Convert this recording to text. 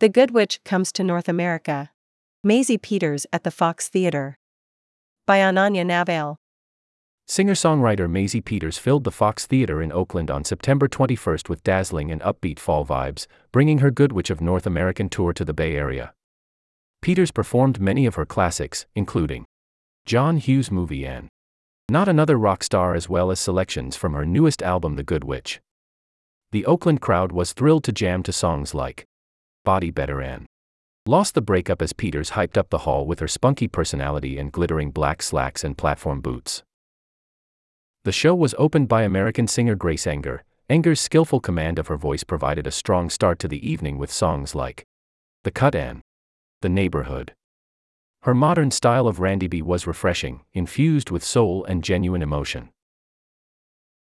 The Good Witch comes to North America. Maisie Peters at the Fox Theatre. By Ananya Navale. Singer songwriter Maisie Peters filled the Fox Theatre in Oakland on September 21st with dazzling and upbeat fall vibes, bringing her Good Witch of North American tour to the Bay Area. Peters performed many of her classics, including John Hughes movie and Not Another Rock Star, as well as selections from her newest album, The Good Witch. The Oakland crowd was thrilled to jam to songs like Body Better and Lost the Breakup as Peters hyped up the hall with her spunky personality and glittering black slacks and platform boots. The show was opened by American singer Grace Enger. Enger's skillful command of her voice provided a strong start to the evening with songs like The Cut and The Neighborhood. Her modern style of R&B was refreshing, infused with soul and genuine emotion.